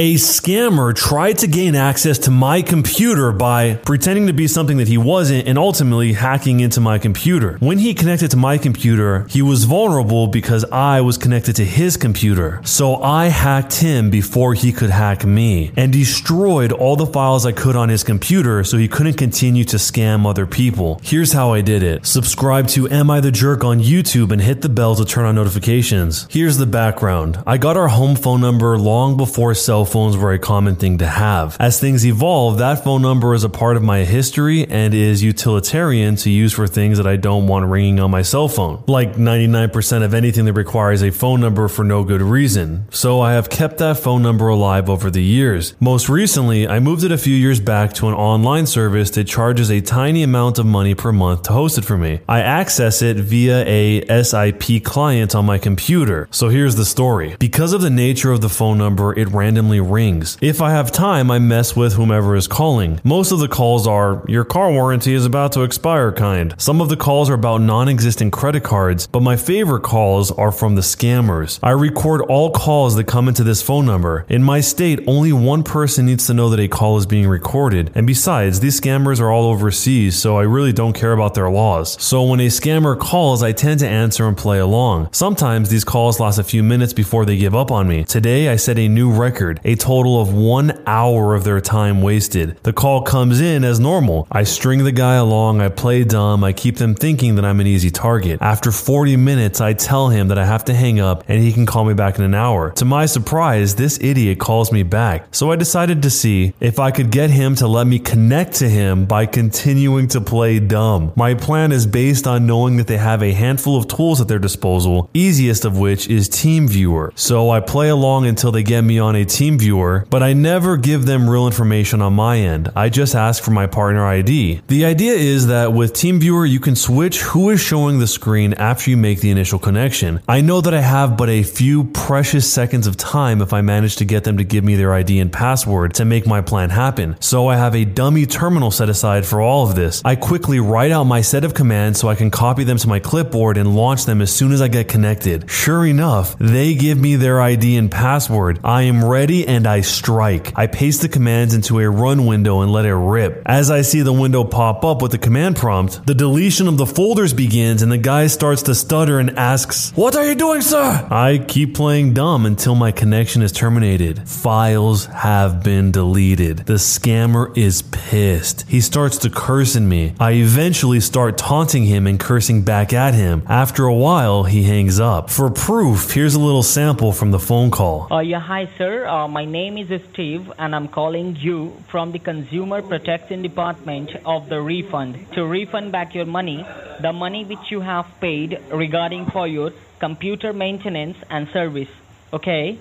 A scammer tried to gain access to my computer by pretending to be something that he wasn't and ultimately hacking into my computer. When he connected to my computer, he was vulnerable because I was connected to his computer. So I hacked him before he could hack me and destroyed all the files I could on his computer so he couldn't continue to scam other people. Here's how I did it. Subscribe to Am I the Jerk on YouTube and hit the bell to turn on notifications. Here's the background. I got our home phone number long before cell phones were a common thing to have. As things evolved, that phone number is a part of my history and is utilitarian to use for things that I don't want ringing on my cell phone. Like 99% of anything that requires a phone number for no good reason. So I have kept that phone number alive over the years. Most recently, I moved it a few years back to an online service that charges a tiny amount of money per month to host it for me. I access it via a SIP client on my computer. So here's the story. Because of the nature of the phone number, it randomly rings. If I have time, I mess with whomever is calling. Most of the calls are, your car warranty is about to expire kind. Some of the calls are about non existent credit cards, but my favorite calls are from the scammers. I record all calls that come into this phone number. In my state, only one person needs to know that a call is being recorded. And besides, these scammers are all overseas, so I really don't care about their laws. So when a scammer calls, I tend to answer and play along. Sometimes these calls last a few minutes before they give up on me. Today, I set a new record, a total of one hour of their time wasted. The call comes in as normal. I string the guy along, I play dumb, I keep them thinking that I'm an easy target. After 40 minutes, I tell him that I have to hang up and he can call me back in an hour. To my surprise, this idiot calls me back. So I decided to see if I could get him to let me connect to him by continuing to play dumb. My plan is based on knowing that they have a handful of tools at their disposal, easiest of which is TeamViewer. So I play along until they get me on a TeamViewer, but I never give them real information on my end. I just ask for my partner ID. The idea is that with TeamViewer, you can switch who is showing the screen after you make the initial connection. I know that I have but a few precious seconds of time if I manage to get them to give me their ID and password to make my plan happen. So I have a dummy terminal set aside for all of this. I quickly write out my set of commands so I can copy them to my clipboard and launch them as soon as I get connected. Sure enough, they give me their ID and password. I am ready and I strike. I paste the commands into a run window and let it rip. As I see the window pop up with the command prompt, the deletion of the folders begins and the guy starts to stutter and asks, What are you doing, sir? I keep playing dumb until my connection is terminated. Files have been deleted. The scammer is pissed. He starts to curse at me. I eventually start taunting him and cursing back at him. After a while, he hangs up. For proof, here's a little sample from the phone call. Uh, yeah, hi, sir. Uh, my name is Steve, and I'm calling you from the Consumer Protection Department of the refund to refund back your money, the money which you have paid regarding for your computer maintenance and service. Okay.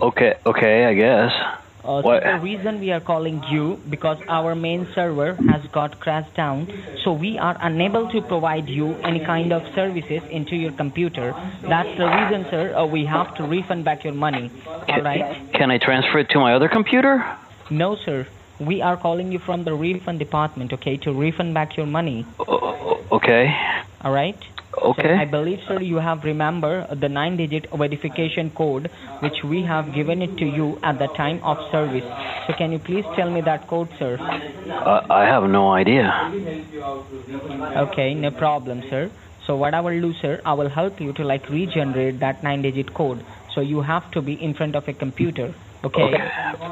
Okay, okay, I guess. Uh, so the reason we are calling you because our main server has got crashed down, so we are unable to provide you any kind of services into your computer. That's the reason, sir. Uh, we have to refund back your money. All right. Can I transfer it to my other computer? No, sir. We are calling you from the refund department, okay, to refund back your money. Okay. All right. Okay. So I believe, sir, you have remember the nine-digit verification code which we have given it to you at the time of service. So can you please tell me that code, sir? Uh, I have no idea. Okay, no problem, sir. So what I will do, sir, I will help you to like regenerate that nine-digit code. So you have to be in front of a computer. Okay.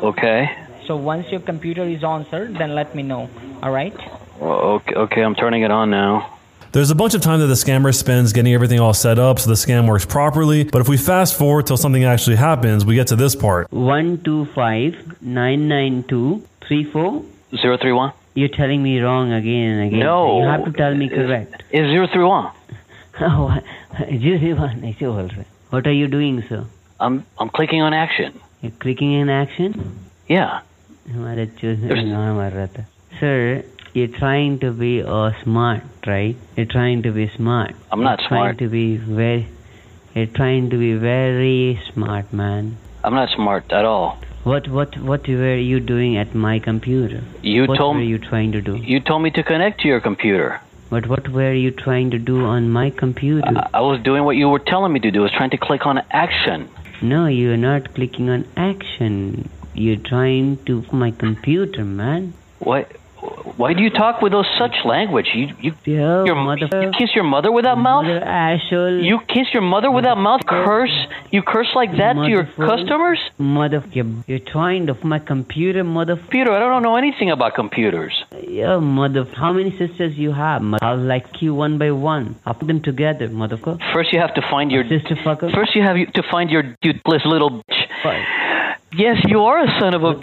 Okay. So once your computer is on, sir, then let me know. All right. Okay, okay, I'm turning it on now. There's a bunch of time that the scammer spends getting everything all set up so the scam works properly, but if we fast forward till something actually happens, we get to this part. One two five nine nine two three four. Zero three one. You're telling me wrong again and again. No. You have to tell me correct. It's zero three one. Oh, zero one. ऐसे बोल रहे. What are you doing, sir? I'm I'm clicking on action. You're clicking in action. Yeah. हमारा चूस गाना मार रहा था. Sir, you're trying to be uh, smart, right? You're trying to be smart. I'm not you're smart. Trying to be very. You're trying to be very smart, man. I'm not smart at all. What what what were you doing at my computer? You what told were you trying to do? you told me to connect to your computer. But what were you trying to do on my computer? I, I was doing what you were telling me to do. I was trying to click on action. no, you are not clicking on action. You're trying to my computer, man. Why? Why do you talk with those such language? You you Yo, your, mother- you kiss your mother without mouth? Asshole. You kiss your mother without mouth? Curse? You curse like that to your customers? Mother, you're, you're trying to my computer, mother. Peter, I don't know anything about computers. Yo, mother. How many sisters you have? Mother? I'll like you one by one. I'll put them together, motherfucker. First, you have to find your Sister fucker. First, you have to find your useless little bitch. Yes, you are a son of a.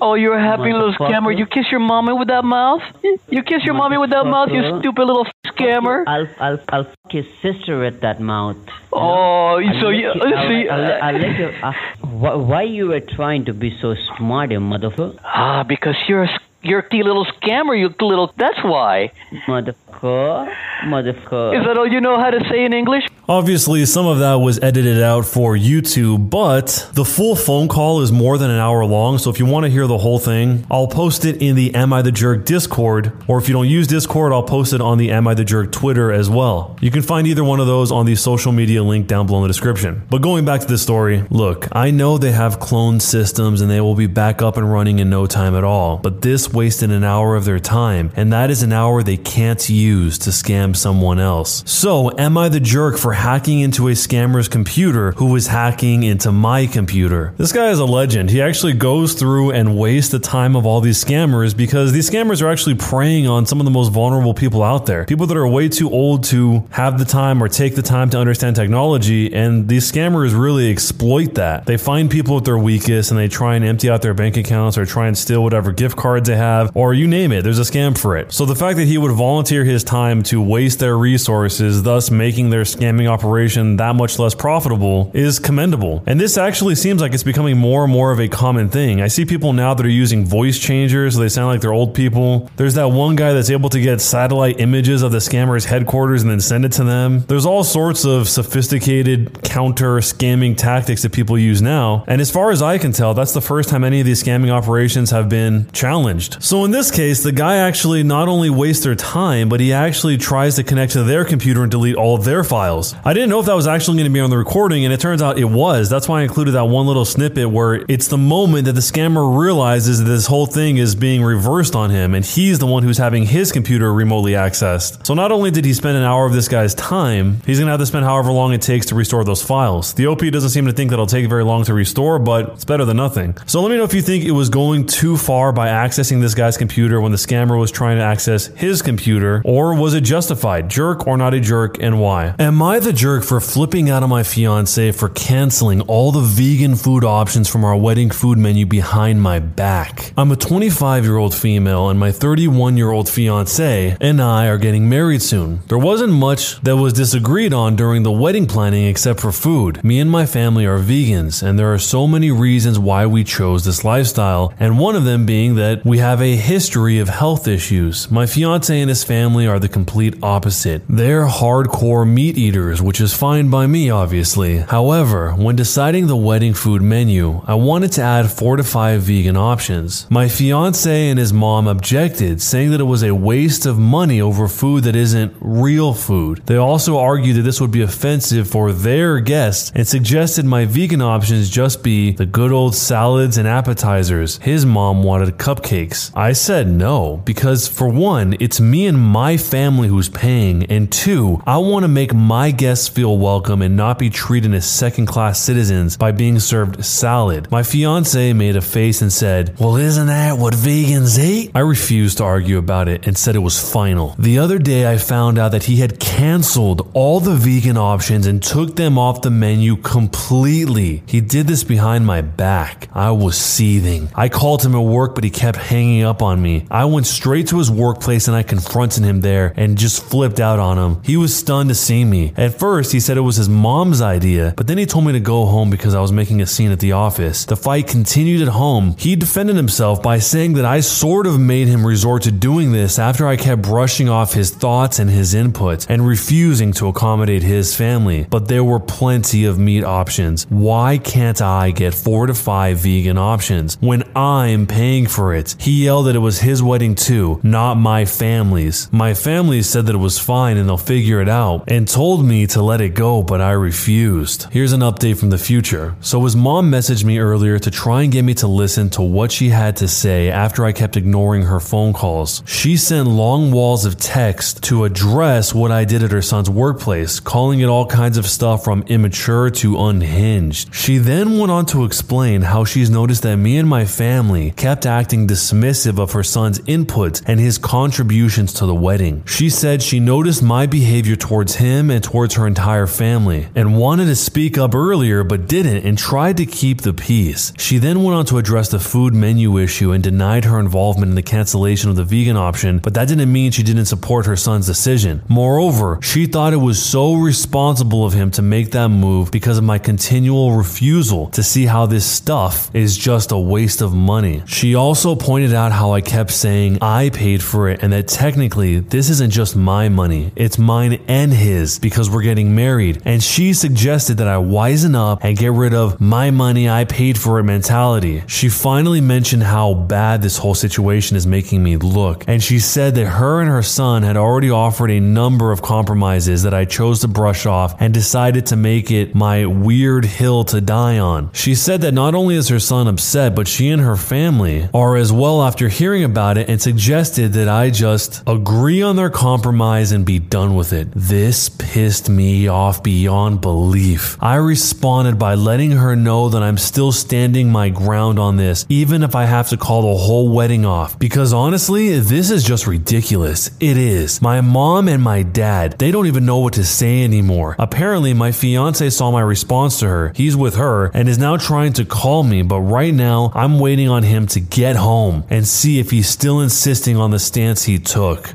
Oh, you're a happy little scammer. You kiss your mommy with that mouth? You kiss your mommy with that mouth, you stupid little scammer? I'll, I'll, I'll fuck your sister with that mouth. Oh, I'll so you. see, I'll, let you. Uh, why, why you were trying to be so smart, you motherfucker? Ah, because you're a you're a little scammer. You little. That's why. Motherfucker, motherfucker. Is that all you know how to say in English? Obviously, some of that was edited out for YouTube, but the full phone call is more than an hour long. So if you want to hear the whole thing, I'll post it in the Am I the Jerk Discord, or if you don't use Discord, I'll post it on the Am I the Jerk Twitter as well. You can find either one of those on the social media link down below in the description. But going back to this story, look, I know they have cloned systems and they will be back up and running in no time at all, but this wasted an hour of their time, and that is an hour they can't use to scam someone else. So, am I the jerk for hacking into a scammer's computer who was hacking into my computer? This guy is a legend. He actually goes through and wastes the time of all these scammers because these scammers are actually preying on some of the most vulnerable people out there. People that are way too old to have the time or take the time to understand technology, and these scammers really exploit that. They find people at their weakest and they try and empty out their bank accounts or try and steal whatever gift cards they have, or you name it, there's a scam for it. So the fact that he would volunteer his time to waste their resources, thus making their scamming operation that much less profitable, is commendable. And this actually seems like it's becoming more and more of a common thing. I see people now that are using voice changers, so they sound like they're old people. There's that one guy that's able to get satellite images of the scammer's headquarters and then send it to them. There's all sorts of sophisticated counter scamming tactics that people use now. And as far as I can tell, that's the first time any of these scamming operations have been challenged. So in this case, the guy actually not only wastes their time, but he actually tries to connect to their computer and delete all of their files. I didn't know if that was actually going to be on the recording, and it turns out it was. That's why I included that one little snippet where it's the moment that the scammer realizes that this whole thing is being reversed on him, and he's the one who's having his computer remotely accessed. So not only did he spend an hour of this guy's time, he's going to have to spend however long it takes to restore those files. The OP doesn't seem to think that it'll take very long to restore, but it's better than nothing. So let me know if you think it was going too far by accessing this guy's computer when the scammer was trying to access his computer, or was it justified? Jerk or not a jerk, and why? Am I the jerk for flipping out on my fiance for canceling all the vegan food options from our wedding food menu behind my back? I'm a 25 year old female, and my 31 year old fiance and I are getting married soon. There wasn't much that was disagreed on during the wedding planning except for food. Me and my family are vegans, and there are so many reasons why we chose this lifestyle, and one of them being that we have a history of health issues. My fiance and his family are the complete opposite. They're hardcore meat eaters, which is fine by me, obviously. However, when deciding the wedding food menu, I wanted to add four to five vegan options. My fiance and his mom objected, saying that it was a waste of money over food that isn't real food. They also argued that this would be offensive for their guests and suggested my vegan options just be the good old salads and appetizers. His mom wanted cupcakes. I said no, because for one, it's me and my family who's paying, and two, I want to make my guests feel welcome and not be treated as second class citizens by being served salad. My fiance made a face and said, Well, isn't that what vegans eat? I refused to argue about it and said it was final. The other day, I found out that he had canceled all the vegan options and took them off the menu completely. He did this behind my back. I was seething. I called him at work, but he kept hanging up on me. I went straight to his workplace and I confronted him there and just flipped out on him. He was stunned to see me. At first, he said it was his mom's idea, but then he told me to go home because I was making a scene at the office. The fight continued at home. He defended himself by saying that I sort of made him resort to doing this after I kept brushing off his thoughts and his inputs and refusing to accommodate his family. But there were plenty of meat options. Why can't I get four to five vegan options when I'm paying for it? He yelled that it was his wedding too, not my family's. My family said that it was fine and they'll figure it out, and told me to let it go, but I refused. Here's an update from the future. So his mom messaged me earlier to try and get me to listen to what she had to say after I kept ignoring her phone calls. She sent long walls of text to address what I did at her son's workplace, calling it all kinds of stuff from immature to unhinged. She then went on to explain how she's noticed that me and my family kept acting dismissive of her son's input and his contributions to the wedding. She said she noticed my behavior towards him and towards her entire family and wanted to speak up earlier but didn't and tried to keep the peace. She then went on to address the food menu issue and denied her involvement in the cancellation of the vegan option, but that didn't mean she didn't support her son's decision. Moreover, she thought it was so responsible of him to make that move because of my continual refusal to see how this stuff is just a waste of money. She also pointed out how I kept saying I paid for it and that technically this isn't just my money, it's mine and his because we're getting married. And she suggested that I wisen up and get rid of my money, I paid for it mentality. She finally mentioned how bad this whole situation is making me look, and she said that her and her son had already offered a number of compromises that I chose to brush off and decided to make it my weird hill to die on. She said that not only is her son upset, but she and her family are as well after hearing about it and suggested that I just agree on their compromise and be done with it. This pissed me off beyond belief. I responded by letting her know that I'm still standing my ground on this, even if I have to call the whole wedding off. Because honestly, this is just ridiculous. It is. My mom and my dad, they don't even know what to say anymore. Apparently, my fiance saw my response to her. He's with her and is now trying to call me, but right now, I'm waiting on him to get home and see if he's still insisting on the stance he took.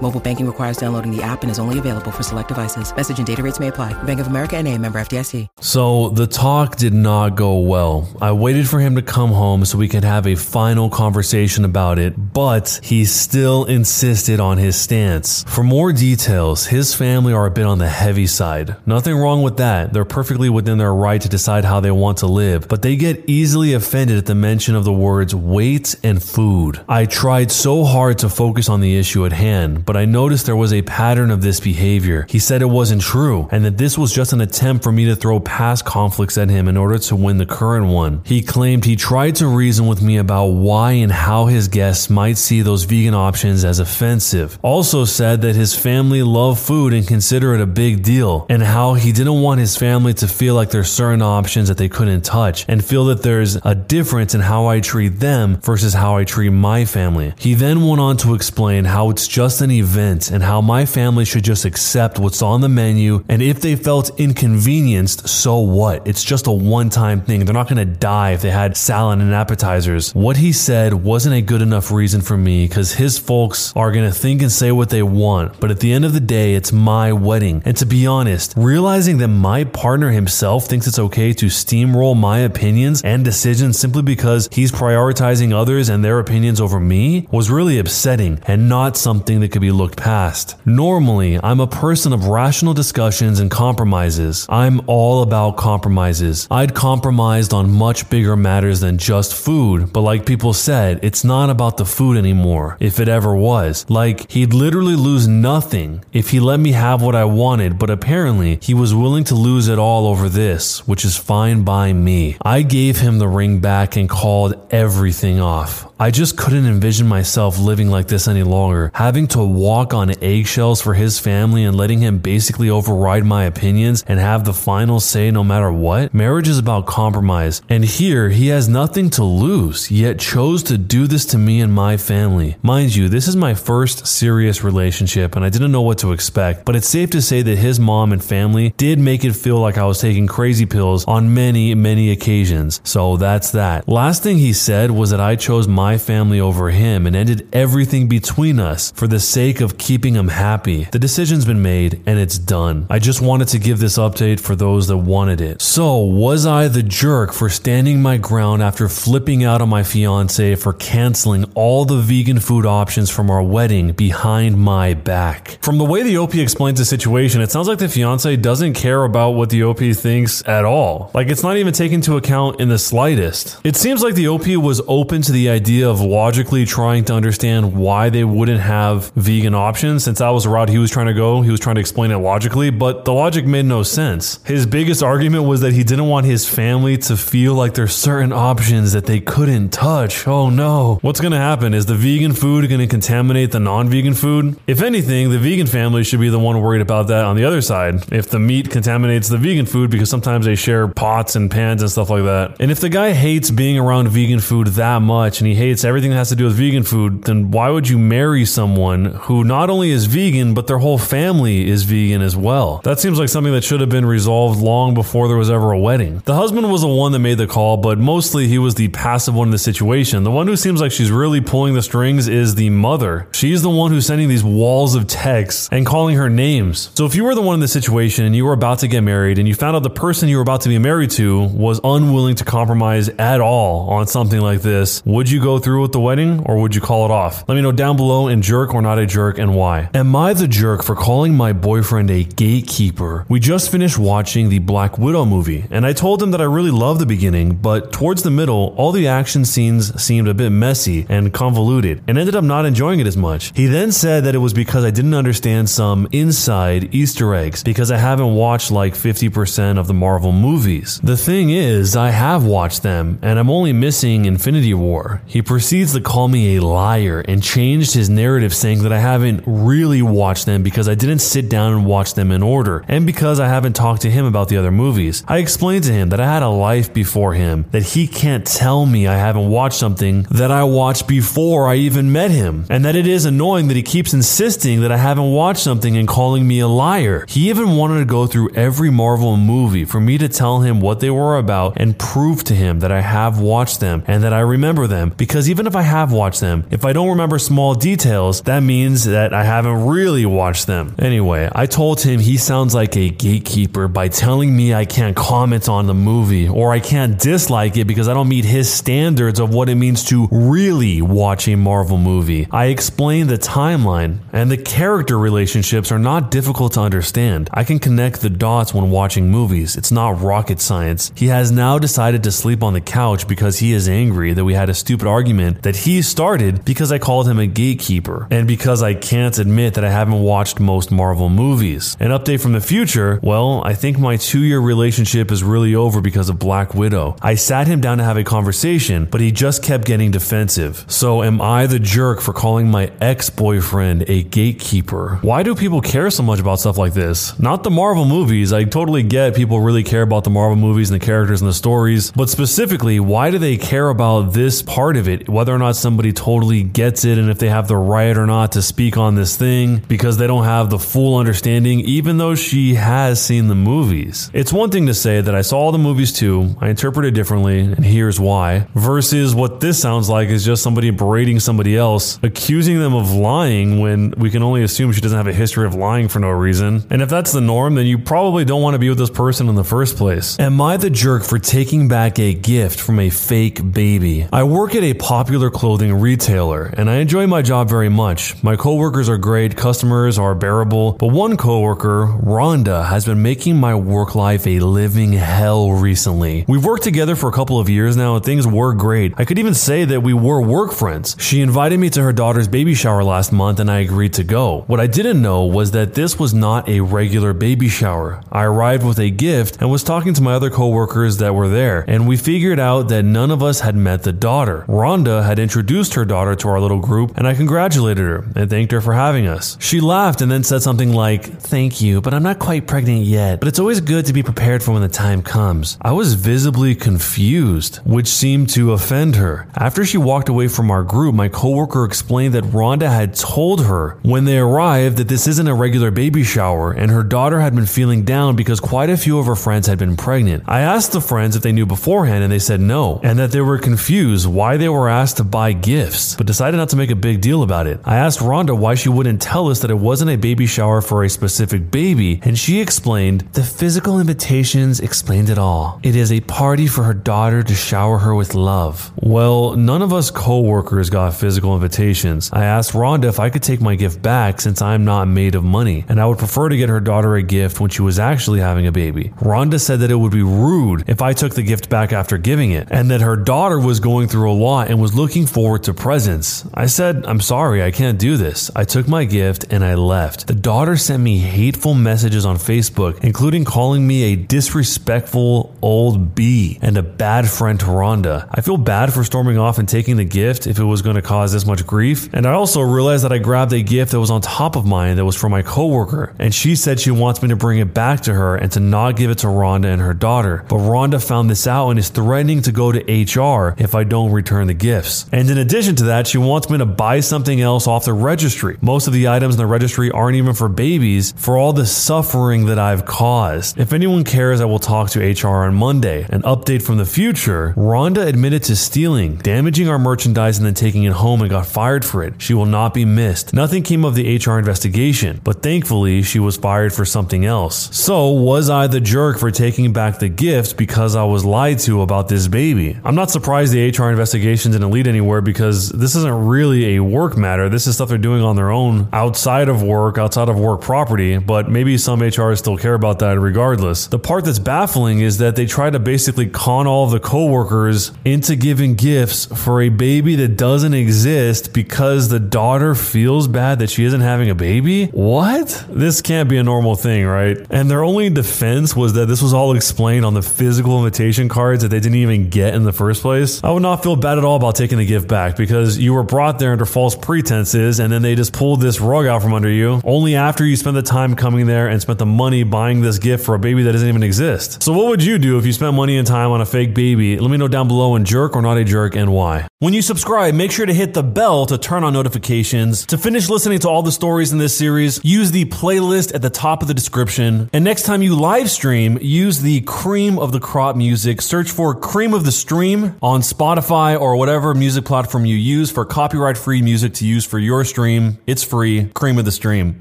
Mobile banking requires downloading the app and is only available for select devices. Message and data rates may apply. Bank of America and a member FDIC. So the talk did not go well. I waited for him to come home so we could have a final conversation about it, but he still insisted on his stance. For more details, his family are a bit on the heavy side. Nothing wrong with that. They're perfectly within their right to decide how they want to live, but they get easily offended at the mention of the words weight and food. I tried so hard to focus on the issue at hand, but I noticed there was a pattern of this behavior. He said it wasn't true, and that this was just an attempt for me to throw past conflicts at him in order to win the current one. He claimed he tried to reason with me about why and how his guests might see those vegan options as offensive. Also said that his family love food and consider it a big deal, and how he didn't want his family to feel like there's certain options that they couldn't touch, and feel that there's a difference in how I treat them versus how I treat my family. He then went on to explain how it's just an event and how my family should just accept what's on the menu, and if they felt inconvenienced, so what? It's just a one time thing. They're not gonna die if they had salad and appetizers. What he said wasn't a good enough reason for me because his folks are gonna think and say what they want, but at the end of the day, it's my wedding. And to be honest, realizing that my partner himself thinks it's okay to steamroll my opinions and decisions simply because he's prioritizing others and their opinions over me was really upsetting and not something that could be looked past. Normally, I'm a person of rational discussions and compromises. I'm all about compromises. I'd compromised on much bigger matters than just food, but like people said, it's not about the food anymore, if it ever was. Like, he'd literally lose nothing if he let me have what I wanted, but apparently he was willing to lose it all over this, which is fine by me. I gave him the ring back and called everything off. I just couldn't envision myself living like this any longer, having to walk on eggshells for his family and letting him basically override my opinions and have the final say no matter what. Marriage is about compromise, and here he has nothing to lose, yet chose to do this to me and my family. Mind you, this is my first serious relationship, and I didn't know what to expect, but it's safe to say that his mom and family did make it feel like I was taking crazy pills on many, many occasions. So that's that. Last thing he said was that I chose my family over him and ended everything between us for the sake of keeping him happy. The decision's been made and it's done. I just wanted to give this update for those that wanted it. So, was I the jerk for standing my ground after flipping out on my fiance for canceling all the vegan food options from our wedding behind my back? From the way the OP explains the situation, it sounds like the fiance doesn't care about what the OP thinks at all. Like it's not even taken into account in the slightest. It seems like the OP was open to the idea of logically trying to understand why they wouldn't have vegan options since that was the route he was trying to go. He was trying to explain it logically, but the logic made no sense. His biggest argument was that he didn't want his family to feel like there's certain options that they couldn't touch. Oh no. What's going to happen? Is the vegan food going to contaminate the non vegan food? If anything, the vegan family should be the one worried about that on the other side. If the meat contaminates the vegan food because sometimes they share pots and pans and stuff like that. And if the guy hates being around vegan food that much and he hates everything that has to do with vegan food, then why would you marry someone who not only is vegan, but their whole family is vegan as well? That seems like something that should have been resolved long before there was ever a wedding. The husband was the one that made the call, but mostly he was the passive one in the situation. The one who seems like she's really pulling the strings is the mother. She's the one who's sending these walls of texts and calling her names. So if you were the one in the situation and you were about to get married and you found out the person you were about to be married to was unwilling to compromise at all on something like this, would you go through with the wedding or would you call it off? Let me know down below in jerk or not a jerk and why. Am I the jerk for calling my boyfriend a gatekeeper? We just finished watching the Black Widow movie and I told him that I really loved the beginning, but towards the middle, all the action scenes seemed a bit messy and convoluted and ended up not enjoying it as much. He then said that it was because I didn't understand some inside Easter eggs because I haven't watched like 50% of the Marvel movies. The thing is, I have watched them and I'm only missing Infinity War. He proceeds to call me a liar and changed his narrative saying that I haven't really watched them because I didn't sit down and watch them in order and because I haven't talked to him about the other movies. I explained to him that I had a life before him, that he can't tell me I haven't watched something that I watched before I even met him, and that it is annoying that he keeps insisting that I haven't watched something and calling me a liar. He even wanted to go through every Marvel movie for me to tell him what they were about and prove to him that I have watched them and that I remember them. Because even if I have watched them, if I don't remember small details, that means that I haven't really watched them. Anyway, I told him he sounds like a gatekeeper by telling me I can't comment on the movie or I can't dislike it because I don't meet his standards of what it means to really watch a Marvel movie. I explained the timeline and the character relationships are not difficult to understand. I can connect the dots when watching movies. It's not rocket science. He has now decided to sleep on the couch because he is angry that we had a stupid argument that he started because I called him a gatekeeper and because I can't admit that I haven't watched most Marvel movies. An update from the future well, I think my two year relationship is really over because of Black Widow. I sat him down to have a conversation, but he just kept getting defensive. So, am I the jerk for calling my ex boyfriend a gatekeeper? Why do people care so much about stuff like this? Not the Marvel movies. I totally get people really care about the Marvel movies and the characters and the stories, but specifically, why do they care about this part of it? Whether or not somebody totally gets it and if they have the right or not to speak on this thing because they don't have the full understanding, even though she has seen the movies. It's one thing to say that I saw the movies too, I interpreted differently, and here's why, versus what this sounds like is just somebody berating somebody else, accusing them of lying when we can only assume she doesn't have a history of lying for no reason. And if that's the norm, then you probably don't want to be with this person in the first place. Am I the jerk for taking back a gift from a fake baby? I work at a popular clothing retailer, and I enjoy my job very much. My coworkers are great, customers are bearable, but one coworker, Rhonda, has been making my work life a living hell recently. We've worked together for a couple of years now, and things were great. I could even say that we were work friends. She invited me to her daughter's baby shower last month, and I agreed to go. What I didn't know was that this was not a regular baby shower. I arrived with a gift and was talking to my other coworkers that were there, and we figured out that none of us had met the daughter. Rhonda had introduced her daughter to our little group, and I congratulated her and thanked her for having us. She laughed and then said something like, Thank you, but I'm not quite pregnant yet. But it's always good to be prepared for when the time comes. I was visibly confused, which seemed to offend her. After she walked away from our group, my coworker explained that Rhonda had told her when they arrived that this isn't a regular baby shower, and her daughter had been feeling down because quite a few of her friends had been pregnant. I asked the friends if they knew beforehand, and they said no, and that they were confused why they were asked to buy gifts, but decided not to make a big deal about it. I asked Rhonda why she wouldn't tell us that it wasn't a baby shower for a specific baby, and she explained the physical invitations explained it all. It is a party for her daughter to shower her with love. Well, none of us co-workers got physical invitations. I asked Rhonda if I could take my gift back since I'm not made of money, and I would prefer to get her daughter a gift when she was actually having a baby. Rhonda said that it would be rude if I took the gift back after giving it, and that her daughter was going through a lot and was looking forward to presents. I said, I'm sorry, I can't do this. I took my gift and I left. The daughter sent me hateful messages on Facebook, including calling me a disrespectful old bee and a bad friend to Rhonda. I feel bad for storming off and taking the gift if it was going to cause this much grief. And I also realized that I grabbed a gift that was on top of mine that was for my coworker. And she said she wants me to bring it back to her and to not give it to Rhonda and her daughter. But Rhonda found this out and is threatening to go to HR if I don't return the gifts. And in addition to that, she wants me to buy something else off the registry. Most of the items in the registry aren't even for babies for all the suffering that I've caused. If anyone cares, I will talk to HR on Monday. An update from the future Rhonda admitted to stealing, damaging our merchandise, and then taking it home and got fired for it. She will not be missed. Nothing came of the HR investigation, but thankfully she was fired for something else. So, was I the jerk for taking back the gift because I was lied to about this baby? I'm not surprised the HR investigation didn't lead anywhere because this isn't really a work matter. This is stuff they're doing on their own outside of work, outside of work property, but maybe some HRs still care about that regardless. The part that's baffling is that they try to basically con all of the coworkers into giving gifts for a baby that doesn't exist because the daughter feels bad that she isn't having a baby? What? This can't be a normal thing, right? And their only defense was that this was all explained on the physical invitation cards that they didn't even get in the first place. I would not feel bad at all about taking the gift back because you were brought there under false pretenses and then they just pulled this rug out from under you only after you spent the time coming there and spent the money buying this gift for a baby that doesn't even exist. So what would you do if you spent money and time on a fake baby? Let me know down below in jerk or not a jerk and why. When you subscribe, make sure to hit the bell to turn on notifications. To finish listening to all the stories in this series, use the playlist at the top of the description. And next time you live stream, use the cream of the crop music. Search for cream of the stream on Spotify or whatever music platform you use for copyright free music to use for your stream. It's free. Cream of the stream.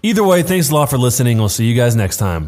Either way, thanks a lot for listening. We'll see you guys next time.